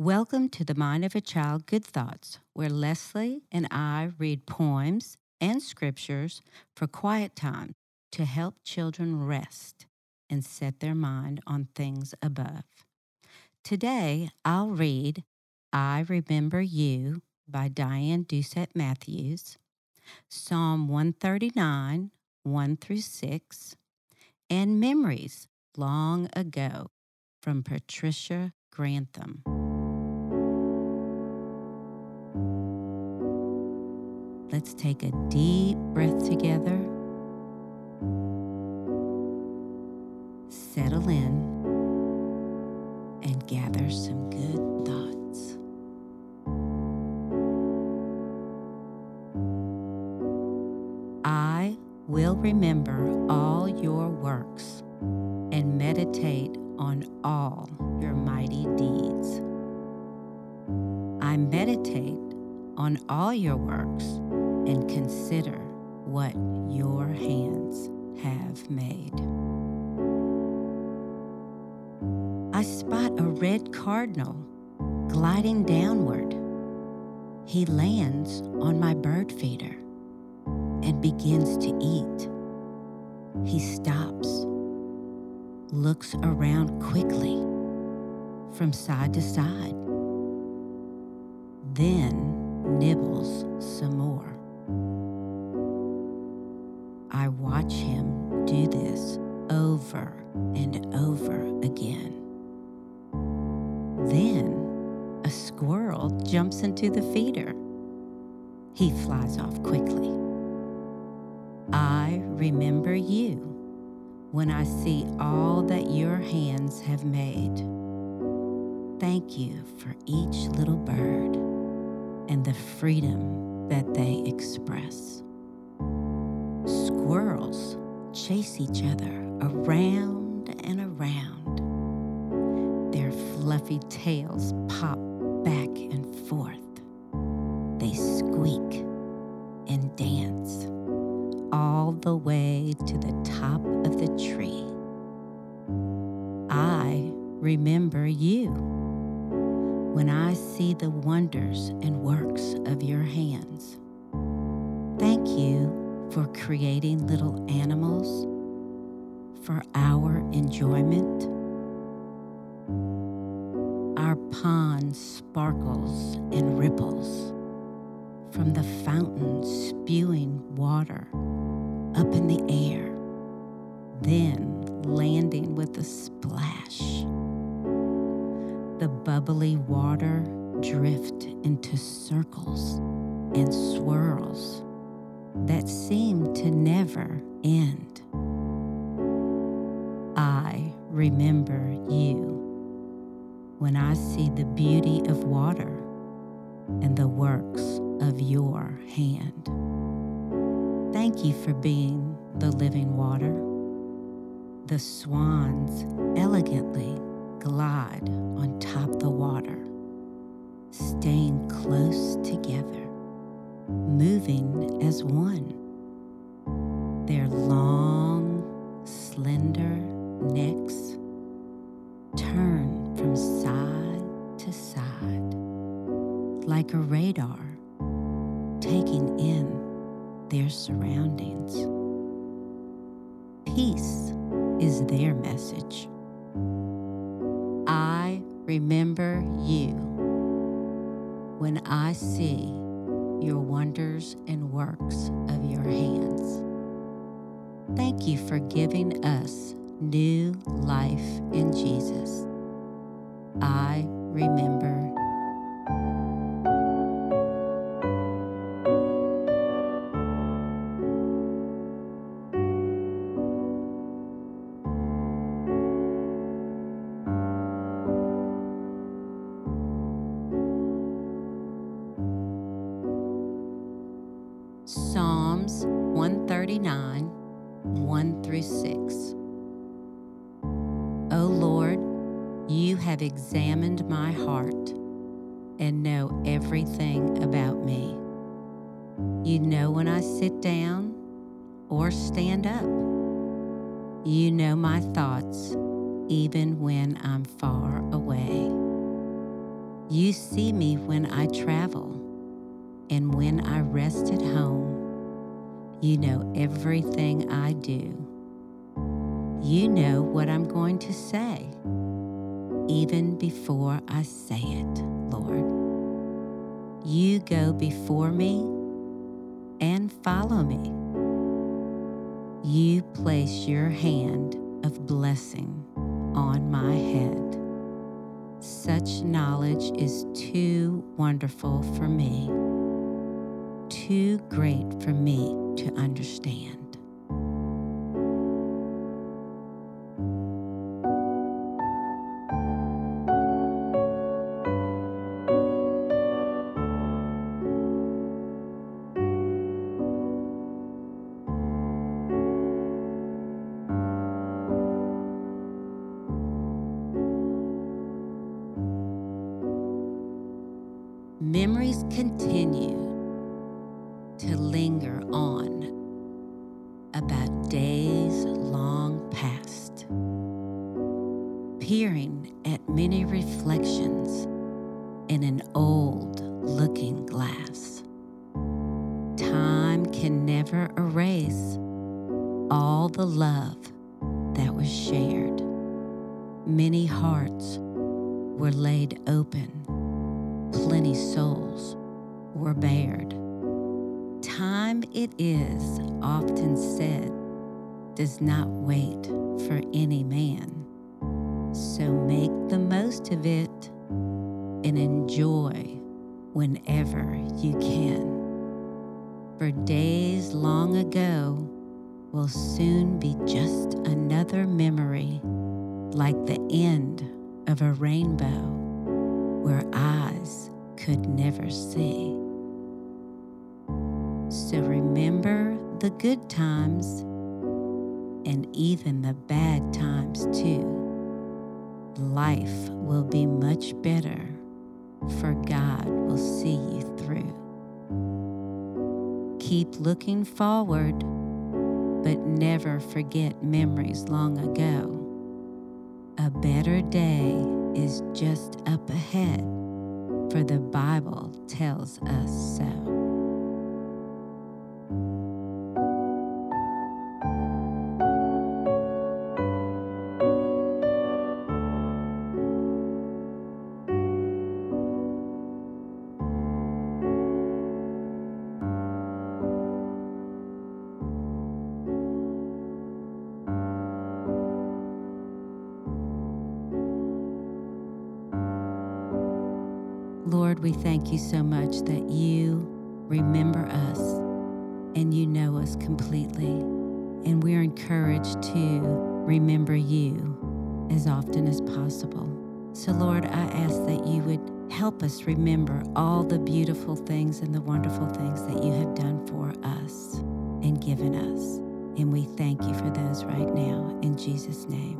Welcome to the Mind of a Child Good Thoughts, where Leslie and I read poems and scriptures for quiet time to help children rest and set their mind on things above. Today, I'll read I Remember You by Diane Doucet Matthews, Psalm 139, 1 through 6, and Memories Long Ago from Patricia Grantham. Let's take a deep breath together. Settle in and gather some good thoughts. I will remember all your works and meditate on all your mighty deeds. I meditate on all your works and consider what your hands have made. I spot a red cardinal gliding downward. He lands on my bird feeder and begins to eat. He stops, looks around quickly from side to side, then nibbles some more. I watch him do this over and over again. Then a squirrel jumps into the feeder. He flies off quickly. I remember you when I see all that your hands have made. Thank you for each little bird and the freedom that they express. Squirrels chase each other around and around. Their fluffy tails pop back and forth. They squeak and dance all the way to the top of the tree. I remember you when I see the wonders and works of your hands. Thank you for creating little animals for our enjoyment. Our pond sparkles and ripples from the fountain spewing water up in the air, then landing with a splash. The bubbly water drift into circles and swirls that seem to never end. I remember you when I see the beauty of water and the works of your hand. Thank you for being the living water. The swans elegantly glide on top the water, staying close together moving as one. Their long, slender necks turn from side to side like a radar taking in their surroundings. Peace is their message. I remember you when I see your wonders and works of your hands. Thank you for giving us new life in Jesus. I remember 1 through 6. O Lord, you have examined my heart and know everything about me. You know when I sit down or stand up. You know my thoughts even when I'm far away. You see me when I travel and when I rest at home. You know everything I do. You know what I'm going to say, even before I say it, Lord. You go before me and follow me. You place your hand of blessing on my head. Such knowledge is too wonderful for me, too great for me to understand. Memories continue to linger on about days long past, peering at many reflections in an old looking glass. Time can never erase all the love that was shared. Many hearts were laid open, plenty souls were bared. Time, it is often said, does not wait for any man. So make the most of it and enjoy whenever you can. For days long ago will soon be just another memory, like the end of a rainbow where eyes could never see. The good times and even the bad times too. Life will be much better, for God will see you through. Keep looking forward, but never forget memories long ago. A better day is just up ahead, for the Bible tells us so. Lord, we thank you so much that you remember us and you know us completely. And we're encouraged to remember you as often as possible. So, Lord, I ask that you would help us remember all the beautiful things and the wonderful things that you have done for us and given us. And we thank you for those right now. In Jesus' name,